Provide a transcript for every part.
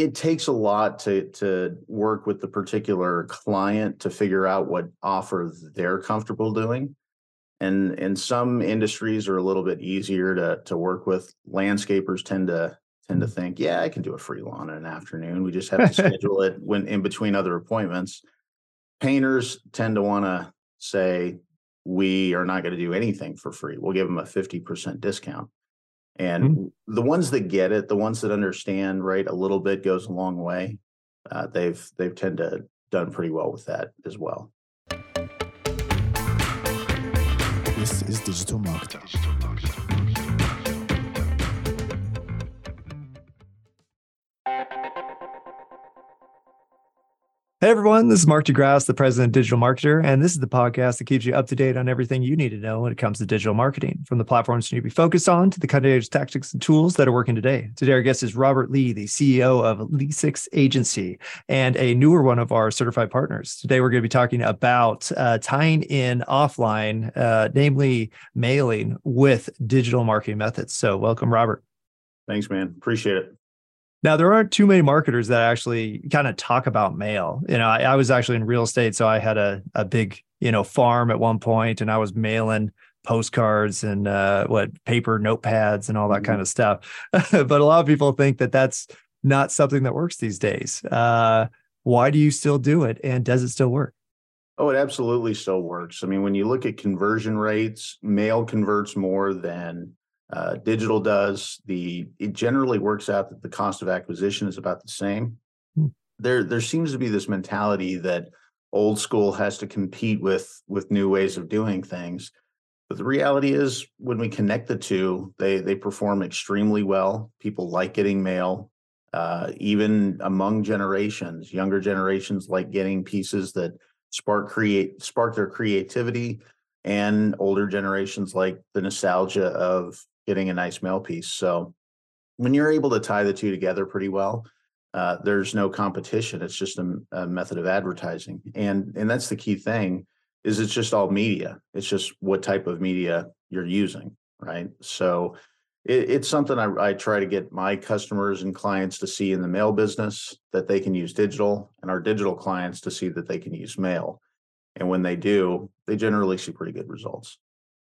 it takes a lot to to work with the particular client to figure out what offer they're comfortable doing. And and some industries are a little bit easier to to work with. Landscapers tend to tend to mm. think yeah i can do a free lawn in an afternoon. We just have to schedule it when in between other appointments. Painters tend to want to say we are not going to do anything for free. We'll give them a 50% discount and mm-hmm. the ones that get it the ones that understand right a little bit goes a long way. Uh, they've they've tend to done pretty well with that as well. This is digital marketing Everyone, this is Mark DeGrasse, the president of Digital Marketer, and this is the podcast that keeps you up to date on everything you need to know when it comes to digital marketing, from the platforms you need to be focused on to the cutting edge tactics and tools that are working today. Today, our guest is Robert Lee, the CEO of LeSix Agency and a newer one of our certified partners. Today, we're going to be talking about uh, tying in offline, uh, namely mailing, with digital marketing methods. So, welcome, Robert. Thanks, man. Appreciate it. Now there aren't too many marketers that actually kind of talk about mail. You know, I, I, was actually in real estate, so I had a a big you know farm at one point, and I was mailing postcards and uh, what paper notepads and all that mm-hmm. kind of stuff. but a lot of people think that that's not something that works these days. Uh, why do you still do it, and does it still work? Oh, it absolutely still works. I mean, when you look at conversion rates, mail converts more than uh, digital does. The it generally works out that the cost of acquisition is about the same. Hmm. There there seems to be this mentality that old school has to compete with with new ways of doing things. But the reality is when we connect the two, they they perform extremely well. People like getting mail. Uh, even among generations, younger generations like getting pieces that spark create spark their creativity and older generations like the nostalgia of getting a nice mail piece. So when you're able to tie the two together pretty well, uh, there's no competition. It's just a, a, method of advertising, and and that's the key thing. Is it's just all media. It's just what type of media you're using, right? So it, it's something I, I try to get my customers and clients to see in the mail business that they can use digital, and our digital clients to see that they can use mail. And when they do, they generally see pretty good results.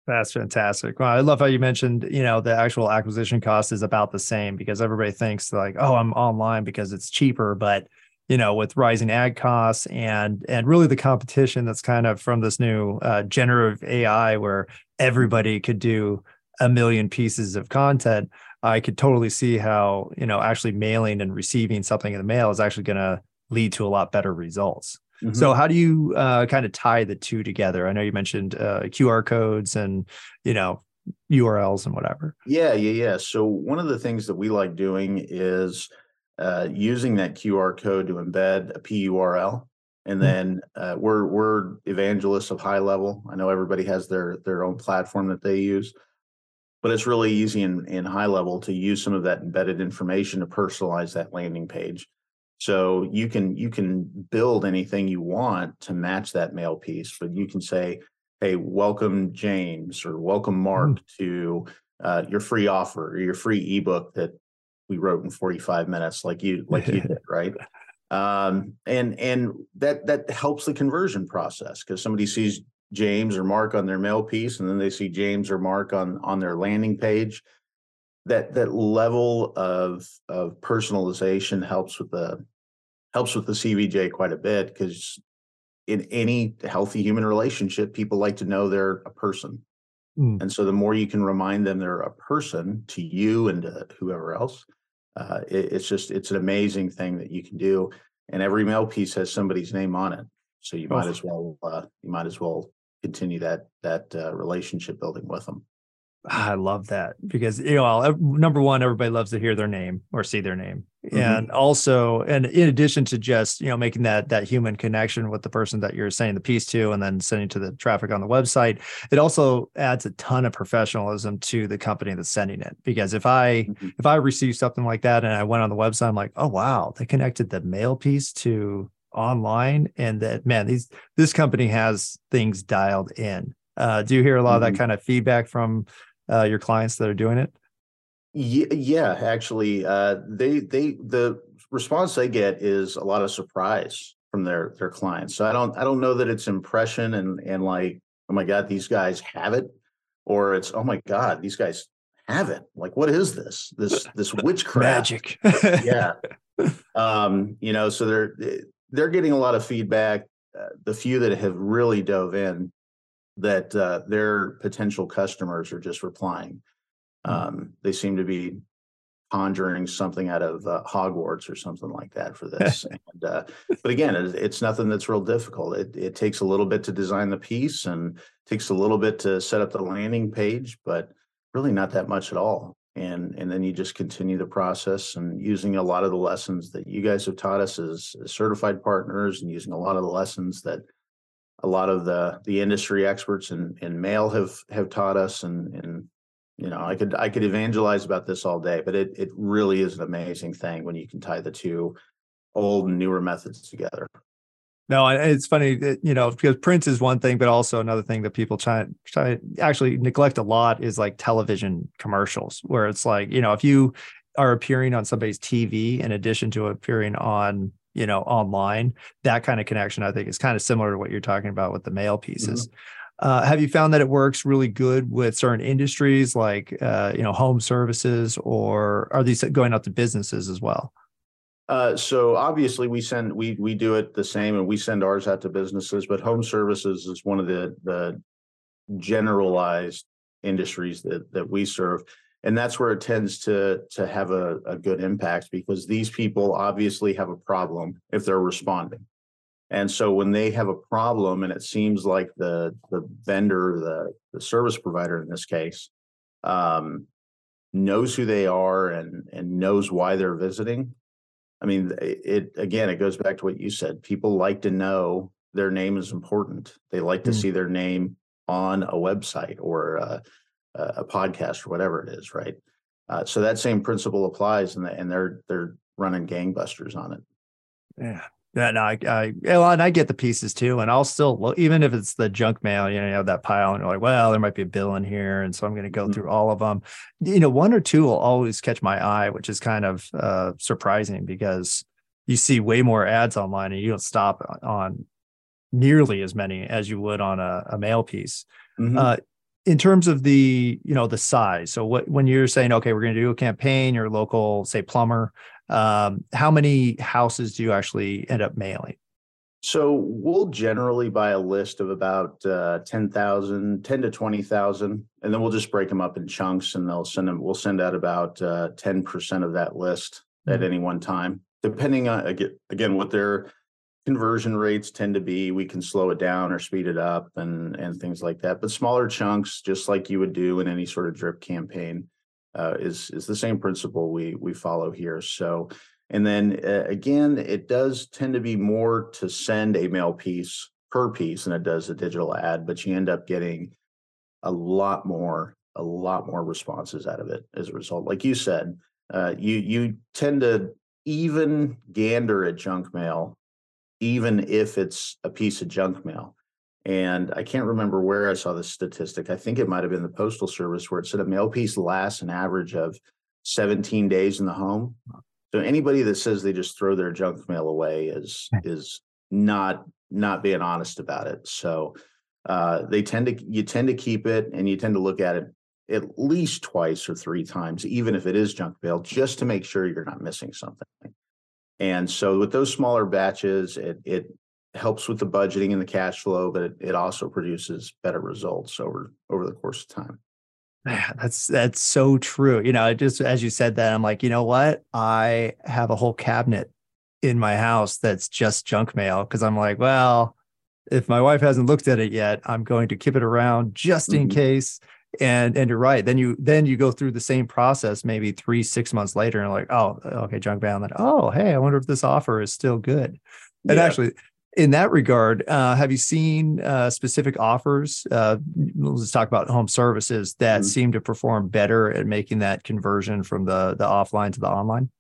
That's fantastic. Well, I love how you mentioned, you know, the actual acquisition cost is about the same because everybody thinks like, oh, I'm online because it's cheaper, but you know, with rising ad costs and and really the competition that's kind of from this new uh, generative AI where everybody could do a million pieces of content, I could totally see how you know actually mailing and receiving something in the mail is actually going to lead to a lot better results. Mm-hmm. So how do you uh, kind of tie the two together? I know you mentioned uh, QR codes and you know URLs and whatever. Yeah, yeah, yeah. So one of the things that we like doing is uh, using that QR code to embed a PURL, and mm-hmm. then uh, we're we're evangelists of HighLevel. I know everybody has their their own platform that they use, but it's really easy in in HighLevel to use some of that embedded information to personalize that landing page. So you can you can build anything you want to match that mail piece, but you can say, "Hey, welcome James" or "Welcome Mark mm. to uh, your free offer or your free ebook that we wrote in 45 minutes, like you like you did, right?" Um, and and that that helps the conversion process because somebody sees James or Mark on their mail piece, and then they see James or Mark on on their landing page. That that level of of personalization helps with the helps with the CVJ quite a bit because in any healthy human relationship, people like to know they're a person. Mm. And so the more you can remind them they're a person to you and to whoever else, uh, it, it's just it's an amazing thing that you can do. And every mail piece has somebody's name on it, so you oh. might as well uh, you might as well continue that that uh, relationship building with them. I love that because you know number one, everybody loves to hear their name or see their name, mm-hmm. and also, and in addition to just you know making that that human connection with the person that you're sending the piece to, and then sending to the traffic on the website, it also adds a ton of professionalism to the company that's sending it. Because if I mm-hmm. if I receive something like that and I went on the website, I'm like, oh wow, they connected the mail piece to online, and that man, these this company has things dialed in. Uh, do you hear a lot mm-hmm. of that mm-hmm. kind of feedback from uh, your clients that are doing it? Yeah, yeah actually, uh, they they the response they get is a lot of surprise from their their clients. So I don't I don't know that it's impression and and like oh my god these guys have it, or it's oh my god these guys have it. Like what is this this this witchcraft Magic. yeah. Um, you know, so they're they're getting a lot of feedback. Uh, the few that have really dove in, that uh, their potential customers are just replying. Um, they seem to be conjuring something out of uh, Hogwarts or something like that for this. and uh, but again, it, it's nothing that's real difficult. It it takes a little bit to design the piece and takes a little bit to set up the landing page, but really not that much at all and and then you just continue the process and using a lot of the lessons that you guys have taught us as, as certified partners and using a lot of the lessons that a lot of the the industry experts in in mail have have taught us and and you know i could i could evangelize about this all day but it it really is an amazing thing when you can tie the two old and newer methods together. No, it's funny, you know, because print is one thing, but also another thing that people try try actually neglect a lot is like television commercials, where it's like, you know, if you are appearing on somebody's TV in addition to appearing on, you know, online, that kind of connection, I think, is kind of similar to what you're talking about with the mail pieces. Uh, have you found that it works really good with certain industries like, uh, you know, home services, or are these going out to businesses as well? Uh, so obviously we send, we, we do it the same and we send ours out to businesses, but home services is one of the, the generalized industries that, that we serve. And that's where it tends to, to have a, a good impact because these people obviously have a problem if they're responding. And so when they have a problem and it seems like the, the vendor, the, the service provider in this case, um, knows who they are and, and knows why they're visiting, I mean, it, again, it goes back to what you said. People like to know their name is important. They like to Mm. see their name on a website or a, a a podcast or whatever it is, right? Uh, so that same principle applies, and, the, and they're they're running gangbusters on it. Yeah. Yeah, no, I, I, well, and I get the pieces too, and I'll still look, even if it's the junk mail, you know, you have that pile, and you're like, well, there might be a bill in here, and so I'm going to go Mhm. through all of them. You know, one or two will always catch my eye, which is kind of uh, surprising because you see way more ads online, and you don't stop on nearly as many as you would on a, a mail piece. Mhm. Uh, in terms of the, you know, the size. So what when you're saying, okay, we're going to do a campaign, your local, say, plumber, um, how many houses do you actually end up mailing? So we'll generally buy a list of about uh, 10,000, 10 to 20,000, and then we'll just break them up in chunks and they'll send them, we'll send out about uh, 10% of that list at Mhm. any one time. Depending on, again, what their conversion rates tend to be, we can slow it down or speed it up and, and things like that. But smaller chunks, just like you would do in any sort of drip campaign, uh, is, is the same principle we, we follow here. So and then uh, again, it does tend to be more to send a mail piece per piece than it does a digital ad, but you end up getting a lot more, a lot more responses out of it as a result. Like you said, uh, you you tend to even gander at junk mail, even if it's a piece of junk mail. And I can't remember where I saw this statistic. I think it might have been the postal service where it said a mail piece lasts an average of 17 days in the home. So anybody that says they just throw their junk mail away is is not not being honest about it. So uh, they tend to you tend to keep it and you tend to look at it at least twice or three times, even if it is junk mail, just to make sure you're not missing something. And so with those smaller batches, it it helps with the budgeting and the cash flow, but it, it also produces better results over over the course of time. Man, that's that's so true. You know, just as you said that, I'm like, you know what? I have a whole cabinet in my house that's just junk mail because I'm like, well, if my wife hasn't looked at it yet, I'm going to keep it around just in Mhm. case. And and you're right. Then you then you go through the same process maybe three six months later and like, oh, okay, junk mail. And then oh, hey, I wonder if this offer is still good. And Yeah. actually, in that regard, uh, have you seen uh, specific offers? Uh, let's talk about home services that Mhm. seem to perform better at making that conversion from the the offline to the online.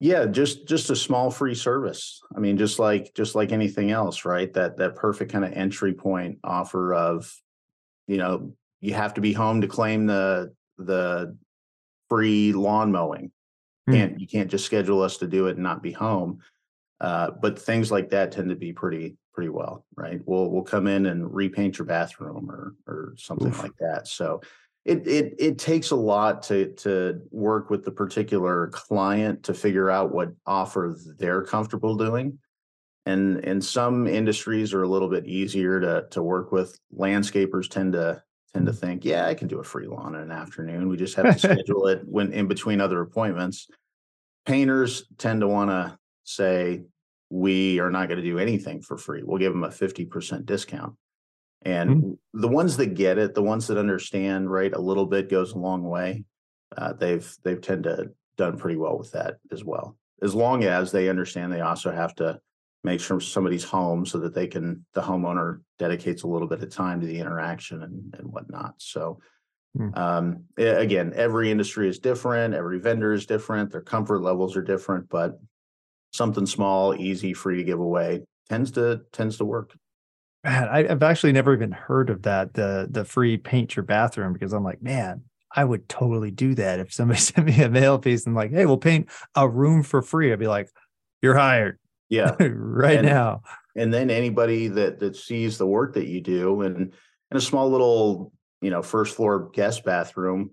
Yeah, just just a small free service. I mean, just like just like anything else, right? That that perfect kind of entry point offer of, you know, you have to be home to claim the the free lawn mowing. Hmm. Can't, you can't just schedule us to do it and not be home. Uh, but things like that tend to be pretty, pretty well, right? We'll, we'll come in and repaint your bathroom or, or something Oof. like that. So it, it, it takes a lot to, to work with the particular client to figure out what offer they're comfortable doing. And, and some industries are a little bit easier to, to work with. Landscapers tend to, tend to think, yeah, I can do a free lawn in an afternoon. We just have to schedule it when in between other appointments. Painters tend to want to say, we are not going to do anything for free. We'll give them a fifty percent discount. And the ones that get it, the ones that understand, right, a little bit goes a long way. Uh, they've they've tend to done pretty well with that as well. As long as they understand they also have to make sure somebody's home so that they can the homeowner dedicates a little bit of time to the interaction and, and whatnot. So Hmm. um, again, every industry is different, every vendor is different, their comfort levels are different, but something small, easy, free to give away tends to tends to work. Man, I, I've actually never even heard of that the the free paint your bathroom because I'm like, man, I would totally do that if somebody sent me a mail piece and like, hey, we'll paint a room for free. I'd be like, you're hired Yeah. right And- now. and then anybody that that sees the work that you do and in a small little you know first floor guest bathroom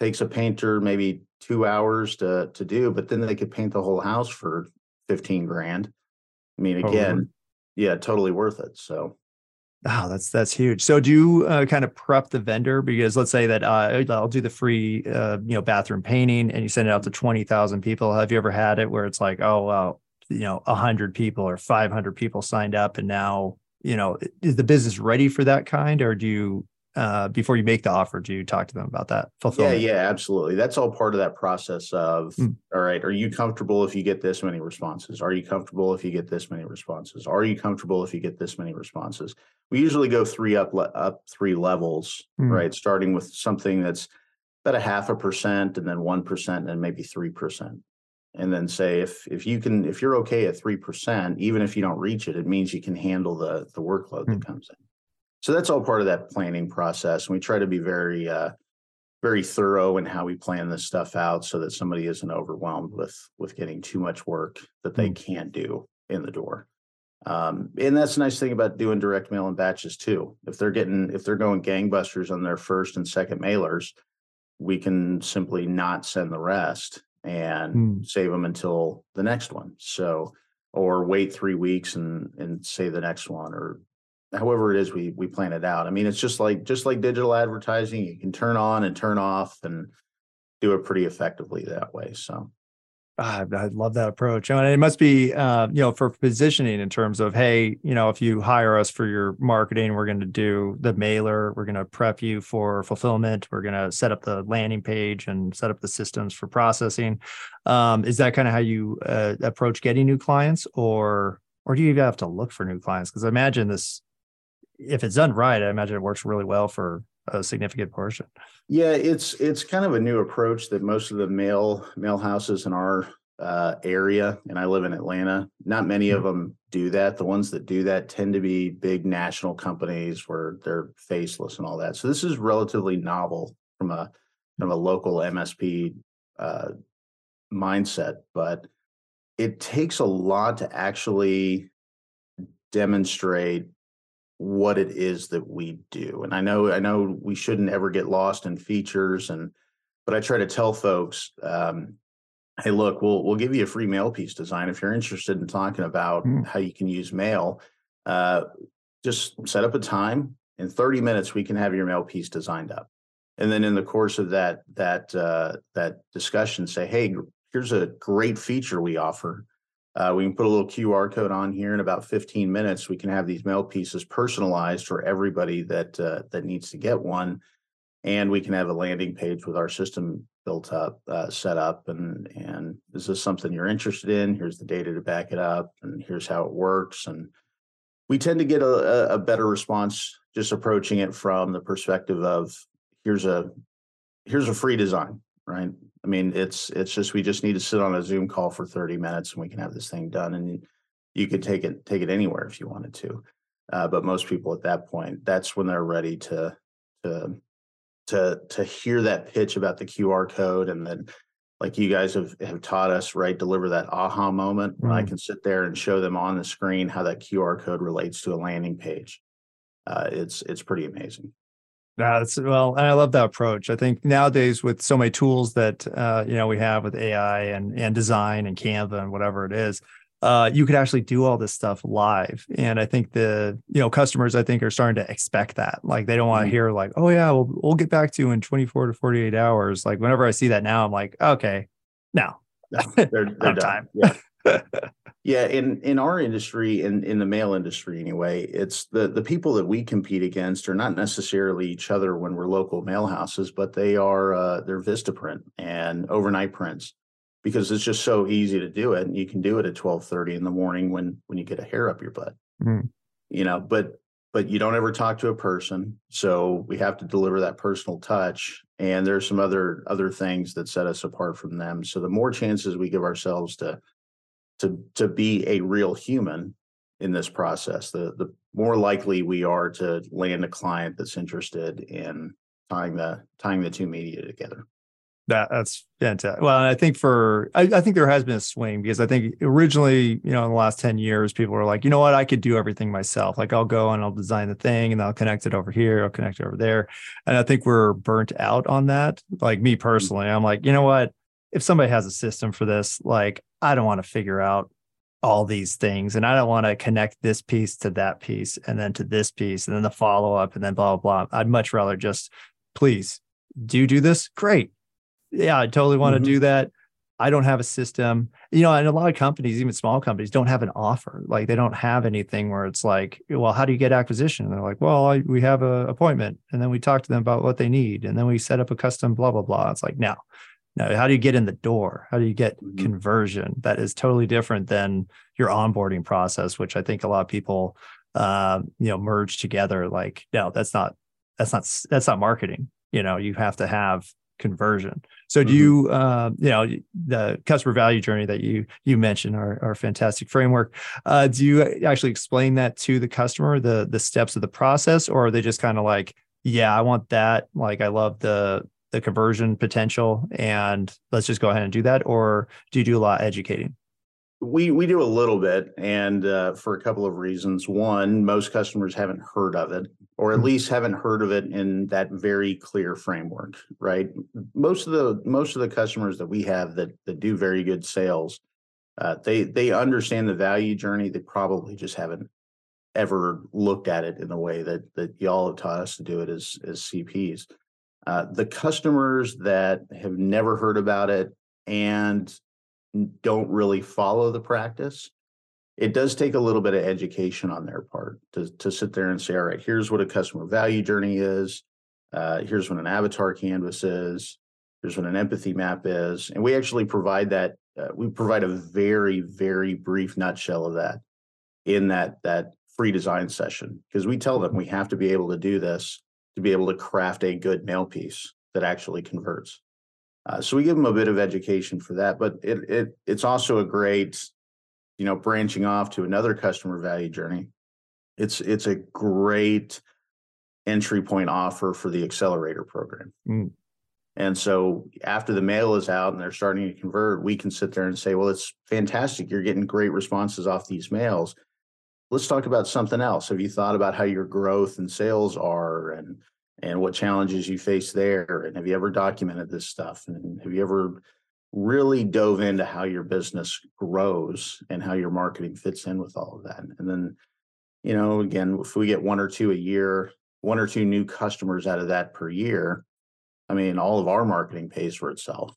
takes a painter maybe two hours to to do but then they could paint the whole house for 15 grand i mean again worth yeah totally worth it so Oh, that's that's huge. So do you uh, kind of prep the vendor because let's say that uh, I'll do the free uh, you know bathroom painting and you send it out to twenty thousand people. Have you ever had it where it's like, oh well, you know, hundred people or five hundred people signed up, and now you know is the business ready for that kind, or do you uh, before you make the offer, do you talk to them about that yeah yeah absolutely. That's all part of that process of Mm. all right are you comfortable if you get this many responses? Are you comfortable if you get this many responses? Are you comfortable if you get this many responses? We usually go three up le- up three levels Mm. right? Starting with something that's about a half a percent and then one percent and maybe three percent and then say if if you can if you're okay at three percent even if you don't reach it it means you can handle the the workload Mm. that comes in so that's all part of that planning process and we try to be very uh very thorough in how we plan this stuff out so that somebody isn't overwhelmed with with getting too much work that they Mm. can't do in the door um and that's the nice thing about doing direct mail and batches too if they're getting if they're going gangbusters on their first and second mailers we can simply not send the rest and Mm. save them until the next one so or wait three weeks and and say the next one or however it is we we plan it out. I mean, it's just like just like digital advertising, you can turn on and turn off and do it pretty effectively that way. So Ah, I love that approach. And it must be, uh, you know, for positioning in terms of, hey, you know, if you hire us for your marketing, we're going to do the mailer, we're going to prep you for fulfillment, we're going to set up the landing page and set up the systems for processing. Um, is that kind of how you uh, approach getting new clients, or or do you even have to look for new clients? Because I imagine this, if it's done right, I imagine it works really well for a significant portion. yeah, it's it's kind of a new approach that most of the mail mail houses in our uh, area, and I live in Atlanta. Not many of them do that. The ones that do that tend to be big national companies where they're faceless and all that. So this is relatively novel from a from a local MSP uh, mindset, but it takes a lot to actually demonstrate what it is that we do. And I know I know we shouldn't ever get lost in features and but I try to tell folks um hey look, we'll we'll give you a free mail piece design if you're interested in talking about Mm. how you can use mail. Uh just set up a time in 30 minutes we can have your mail piece designed up. And then in the course of that that uh that discussion say, "Hey, here's a great feature we offer. Uh, we can put a little QR code on here in about 15 minutes. We can have these mail pieces personalized for everybody that uh, that needs to get one, and we can have a landing page with our system built up, uh, set up, and and is this something you're interested in? Here's the data to back it up, and here's how it works. And we tend to get a, a- a better response just approaching it from the perspective of here's a here's a free design, right? I mean, it's it's just we just need to sit on a Zoom call for 30 minutes and we can have this thing done. And you could take it take it anywhere if you wanted to. Uh, but most people at that point, that's when they're ready to to to to hear that pitch about the QR code and then like you guys have, have taught us, right? Deliver that aha moment when I Mm. can sit there and show them on the screen how that QR code relates to a landing page. Uh, it's it's pretty amazing. That's well, and I love that approach. I think nowadays with so many tools that uh, you know we have with AI and and design and Canva and whatever it is, uh, you could actually do all this stuff live. And I think the you know customers I think are starting to expect that. Like they don't want to Mhm. hear like, oh yeah, we'll we'll get back to you in 24 to 48 hours. Like whenever I see that now, I'm like, okay, no, They're, they're done. time. Yeah. Yeah, in in our industry, in in the mail industry anyway, it's the the people that we compete against are not necessarily each other when we're local mail houses, but they are uh, they're Vistaprint and overnight prints because it's just so easy to do it, and you can do it at twelve thirty in the morning when when you get a hair up your butt, Mhm. you know. But but you don't ever talk to a person, so we have to deliver that personal touch. And there's some other other things that set us apart from them. So the more chances we give ourselves to to to be a real human in this process the the more likely we are to land a client that's interested in tying the tying the two media together That that's fantastic. Well, and I think for I, I think there has been a swing because I think originally, you know, in the last 10 years, people were like, you know what, I could do everything myself. Like I'll go and I'll design the thing and I'll connect it over here, I'll connect it over there. And I think we're burnt out on that. Like me mm. personally, I'm like, you know what? If somebody has a system for this, like I don't want to figure out all these things and I don't want to connect this piece to that piece and then to this piece and then the follow up and then blah blah blah. I'd much rather just please do you do this? Great yeah, I totally want Mhm. to do that. I don't have a system, you know, and a lot of companies, even small companies, don't have an offer. Like they don't have anything where it's like, well, how do you get acquisition? And they're like, well, I, we have an appointment, and then we talk to them about what they need, and then we set up a custom blah blah blah. It's like, no, no. How do you get in the door? How do you get Mhm. conversion? That is totally different than your onboarding process, which I think a lot of people, uh, you know, merge together. Like, no, that's not that's not that's not marketing. You know, you have to have conversion. So do Mhm. you, uh, you know, the customer value journey that you you mentioned, our, our fantastic framework. Uh, do you actually explain that to the customer, the the steps of the process, or are they just kind of like, yeah, I want that. Like, I love the the conversion potential, and let's just go ahead and do that. Or do you do a lot of educating? we we do a little bit and uh, for a couple of reasons one most customers haven't heard of it or at Mhm. least haven't heard of it in that very clear framework right most of the most of the customers that we have that that do very good sales uh, they they understand the value journey they probably just haven't ever looked at it in the way that that y'all have taught us to do it as as cps uh, the customers that have never heard about it and don't really follow the practice, it does take a little bit of education on their part to, to sit there and say, all right, here's what a customer value journey is. Uh, here's what an avatar canvas is. Here's what an empathy map is. And we actually provide that. Uh, we provide a very, very brief nutshell of that in that, that free design session because we tell them we have to be able to do this to be able to craft a good mail piece that actually converts. Uh, so we give them a bit of education for that, but it it it's also a great, you know, branching off to another customer value journey. It's it's a great entry point offer for the accelerator program. Mm. And so after the mail is out and they're starting to convert, we can sit there and say, well, it's fantastic. You're getting great responses off these mails. Let's talk about something else. Have you thought about how your growth and sales are and and what challenges you face there? And have you ever documented this stuff? And have you ever really dove into how your business grows and how your marketing fits in with all of that? And then, you know, again, if we get one or two a year, one or two new customers out of that per year, I mean, all of our marketing pays for itself.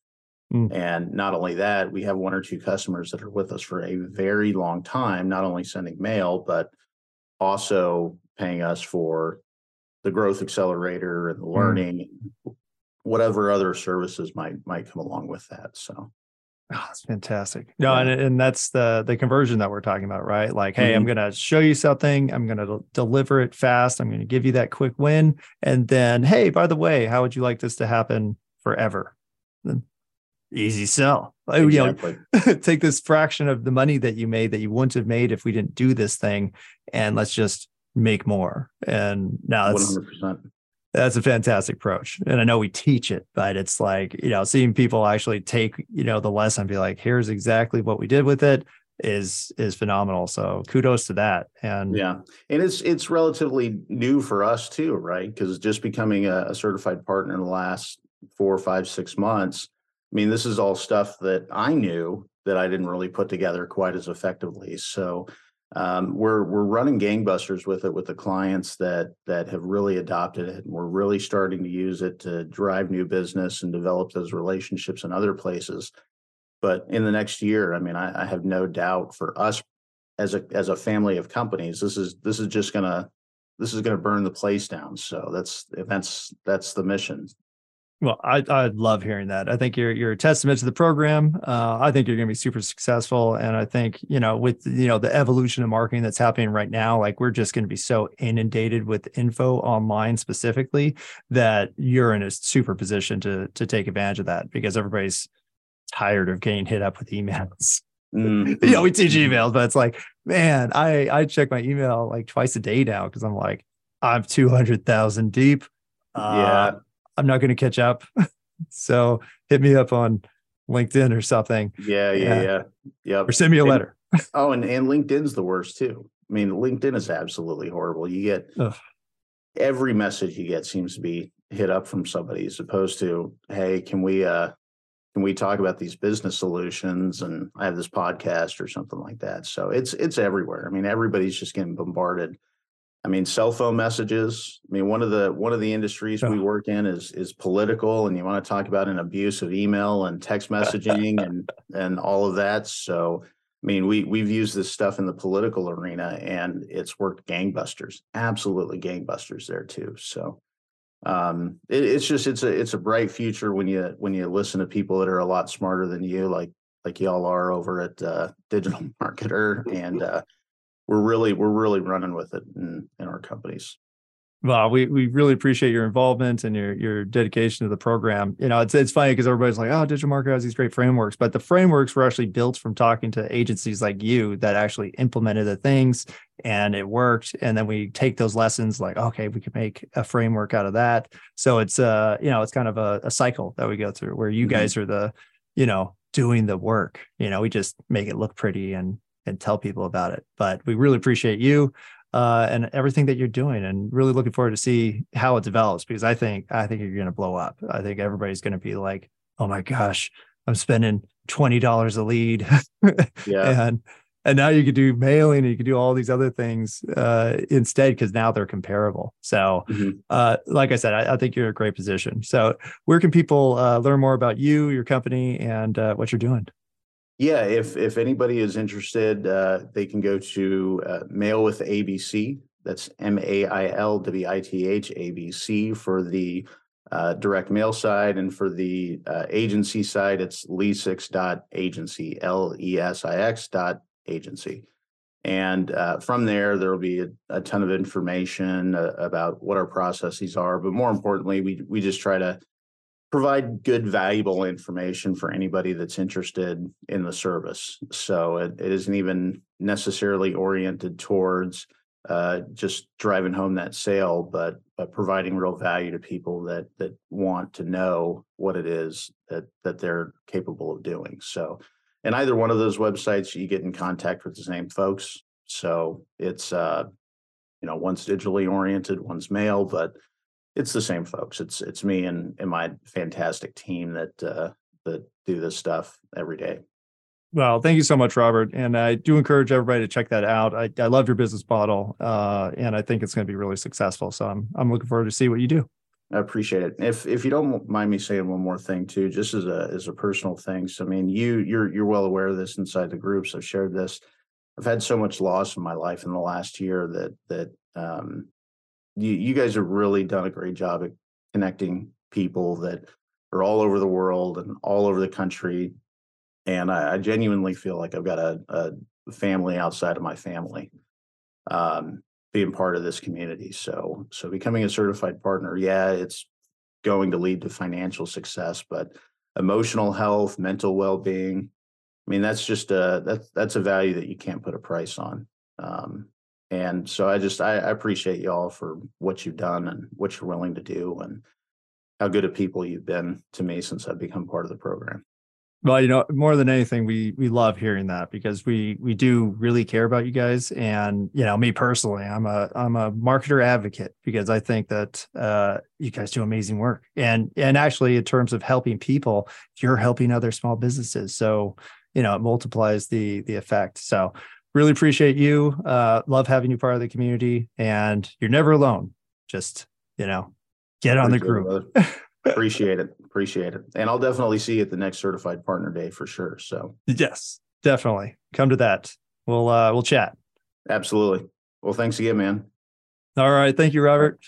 Mm. And not only that, we have one or two customers that are with us for a very long time, not only sending mail, but also paying us for the growth accelerator and the Mm. learning, whatever other services might might come along with that. So Oh, that's fantastic. No, Yeah. and and that's the the conversion that we're talking about, right? Like, hey, I'm gonna show you something. I'm gonna del- deliver it fast. I'm gonna give you that quick win, and then, hey, by the way, how would you like this to happen forever? Then easy sell. Oh, You know, exactly. take this fraction of the money that you made that you wouldn't have made if we didn't do this thing, and let's just make more. And now that's hundred percent. That's a fantastic approach. And I know we teach it, but it's like, you know, seeing people actually take, you know, the lesson, be like, here's exactly what we did with it is is phenomenal. So kudos to that. And yeah, and it's it's relatively new for us too, right? Because just becoming a, a, certified partner in the last four, five, six months. I mean, this is all stuff that I knew that I didn't really put together quite as effectively. So um, we're we're running gangbusters with it with the clients that that have really adopted it, and we're really starting to use it to drive new business and develop those relationships in other places. But in the next year, I mean, I, I have no doubt for us as a as a family of companies, this is this is just gonna this is gonna burn the place down. So that's that's that's the mission. Well, I I love hearing that. I think you're you're a testament to the program. Uh, I think you're going to be super successful, and I think you know with you know the evolution of marketing that's happening right now, like we're just going to be so inundated with info online specifically that you're in a super position to to take advantage of that because everybody's tired of getting hit up with emails. Mm-hmm. you know, we teach emails, but it's like, man, I I check my email like twice a day now because I'm like, I'm two hundred thousand deep. Uh, yeah, I'm not going to catch up. so hit me up on LinkedIn or something. Yeah, yeah, yeah, yeah. Or send me a letter. oh, and and LinkedIn's the worst too. I mean, LinkedIn is absolutely horrible. You get Ugh. every message you get seems to be hit up from somebody as opposed to, hey, can we uh can we talk about these business solutions and I have this podcast or something like that. So it's it's everywhere. I mean, everybody's just getting bombarded. I mean, cell phone messages. I mean, one of the one of the industries we work in is is political, and you want to talk about an abuse of email and text messaging and and all of that. So, I mean, we we've used this stuff in the political arena, and it's worked gangbusters, absolutely gangbusters there too. So, um, it, it's just it's a it's a bright future when you when you listen to people that are a lot smarter than you, like like y'all are over at uh, Digital Marketer, and uh, we're really we're really running with it in in our companies. Well, we we really appreciate your involvement and your your dedication to the program. You know, it's it's funny because everybody's like, "Oh, digital marketer has these great frameworks," but the frameworks were actually built from talking to agencies like you that actually implemented the things and it worked. And then we take those lessons, like, okay, we can make a framework out of that. So it's uh, you know, it's kind of a, a cycle that we go through where you mm-hmm. guys are the, you know, doing the work. You know, we just make it look pretty and and tell people about it. But we really appreciate you uh, and everything that you're doing, and really looking forward to see how it develops because I think I think you're going to blow up. I think everybody's going to be like, "Oh my gosh, I'm spending twenty dollars a lead," yeah, and and now you could do mailing and you could do all these other things uh, instead because now they're comparable. So, mm-hmm. uh, like I said, I, I, think you're in a great position. So, where can people uh, learn more about you, your company, and uh, what you're doing? Yeah, if if anybody is interested, uh, they can go to uh, Mail with ABC. That's M A I L W I T H A B C for the uh, direct mail side, and for the uh, agency side, it's lesix.agency, L E S I X dot agency. And uh, from there, there will be a, a ton of information uh, about what our processes are. But more importantly, we we just try to provide good, valuable information for anybody that's interested in the service. So it, it isn't even necessarily oriented towards uh, just driving home that sale, but, but providing real value to people that that want to know what it is that that they're capable of doing. So, in either one of those websites, you get in contact with the same folks. So it's uh, you know one's digitally oriented, one's mail, but it's the same folks. It's it's me and and my fantastic team that uh, that do this stuff every day. Well, thank you so much, Robert. And I do encourage everybody to check that out. I, I love your business model, uh, and I think it's going to be really successful. So I'm I'm looking forward to see what you do. I appreciate it. If if you don't mind me saying one more thing too, just as a as a personal thing. So I mean, you you're you're well aware of this inside the groups. I've shared this. I've had so much loss in my life in the last year that that um, you, you guys have really done a great job at connecting people that are all over the world and all over the country. And I, I genuinely feel like I've got a, a, family outside of my family um, being part of this community. So, so becoming a certified partner, yeah, it's going to lead to financial success, but emotional health, mental well-being, I mean, that's just a that's that's a value that you can't put a price on. Um, And so I just I, I appreciate y'all for what you've done and what you're willing to do and how good of people you've been to me since I've become part of the program. Well, you know, more than anything, we we love hearing that because we we do really care about you guys. And you know, me personally, I'm a I'm a marketer advocate because I think that uh, you guys do amazing work. And and actually, in terms of helping people, you're helping other small businesses. So you know, it multiplies the the effect. So really appreciate you. Uh, love having you part of the community, and you're never alone. Just you know, get on the group. Appreciate it. Appreciate it. And I'll definitely see you at the next certified partner day for sure. So yes, definitely come to that. We'll uh we'll chat. Absolutely. Well, thanks again, man. All right. Thank you, Robert.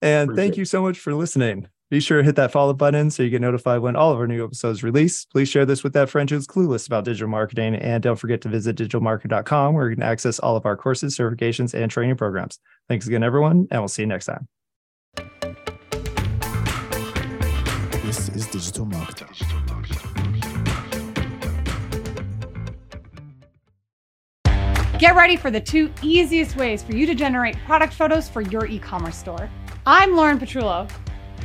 And Appreciate thank you so much for listening. Be sure to hit that follow button so you get notified when all of our new episodes release. Please share this with that friend who's clueless about digital marketing. And don't forget to visit digitalmarketer.com where you can access all of our courses, certifications, and training programs. Thanks again, everyone, and we'll see you next time. This is Digital Marketer. Get ready for the two easiest ways for you to generate product photos for your e commerce store. I'm Lauren Petrullo,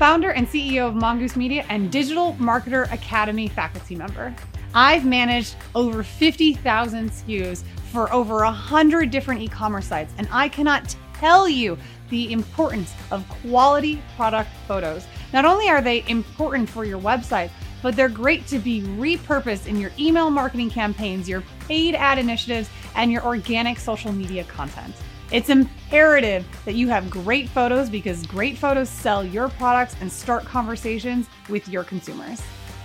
founder and CEO of Mongoose Media and Digital Marketer Academy faculty member. I've managed over 50,000 SKUs for over 100 different e commerce sites, and I cannot tell you the importance of quality product photos. Not only are they important for your website, but they're great to be repurposed in your email marketing campaigns, your paid ad initiatives, and your organic social media content. It's imperative that you have great photos because great photos sell your products and start conversations with your consumers.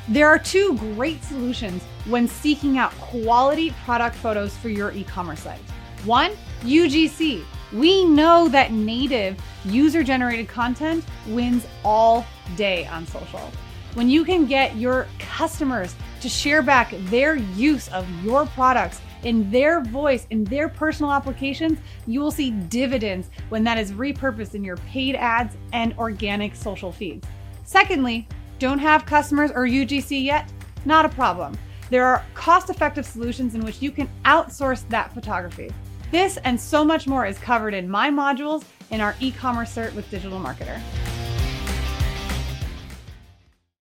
There are two great solutions when seeking out quality product photos for your e commerce site. One, UGC. We know that native user generated content wins all day on social. When you can get your customers to share back their use of your products in their voice, in their personal applications, you will see dividends when that is repurposed in your paid ads and organic social feeds. Secondly, don't have customers or UGC yet? Not a problem. There are cost effective solutions in which you can outsource that photography. This and so much more is covered in my modules in our e commerce cert with Digital Marketer.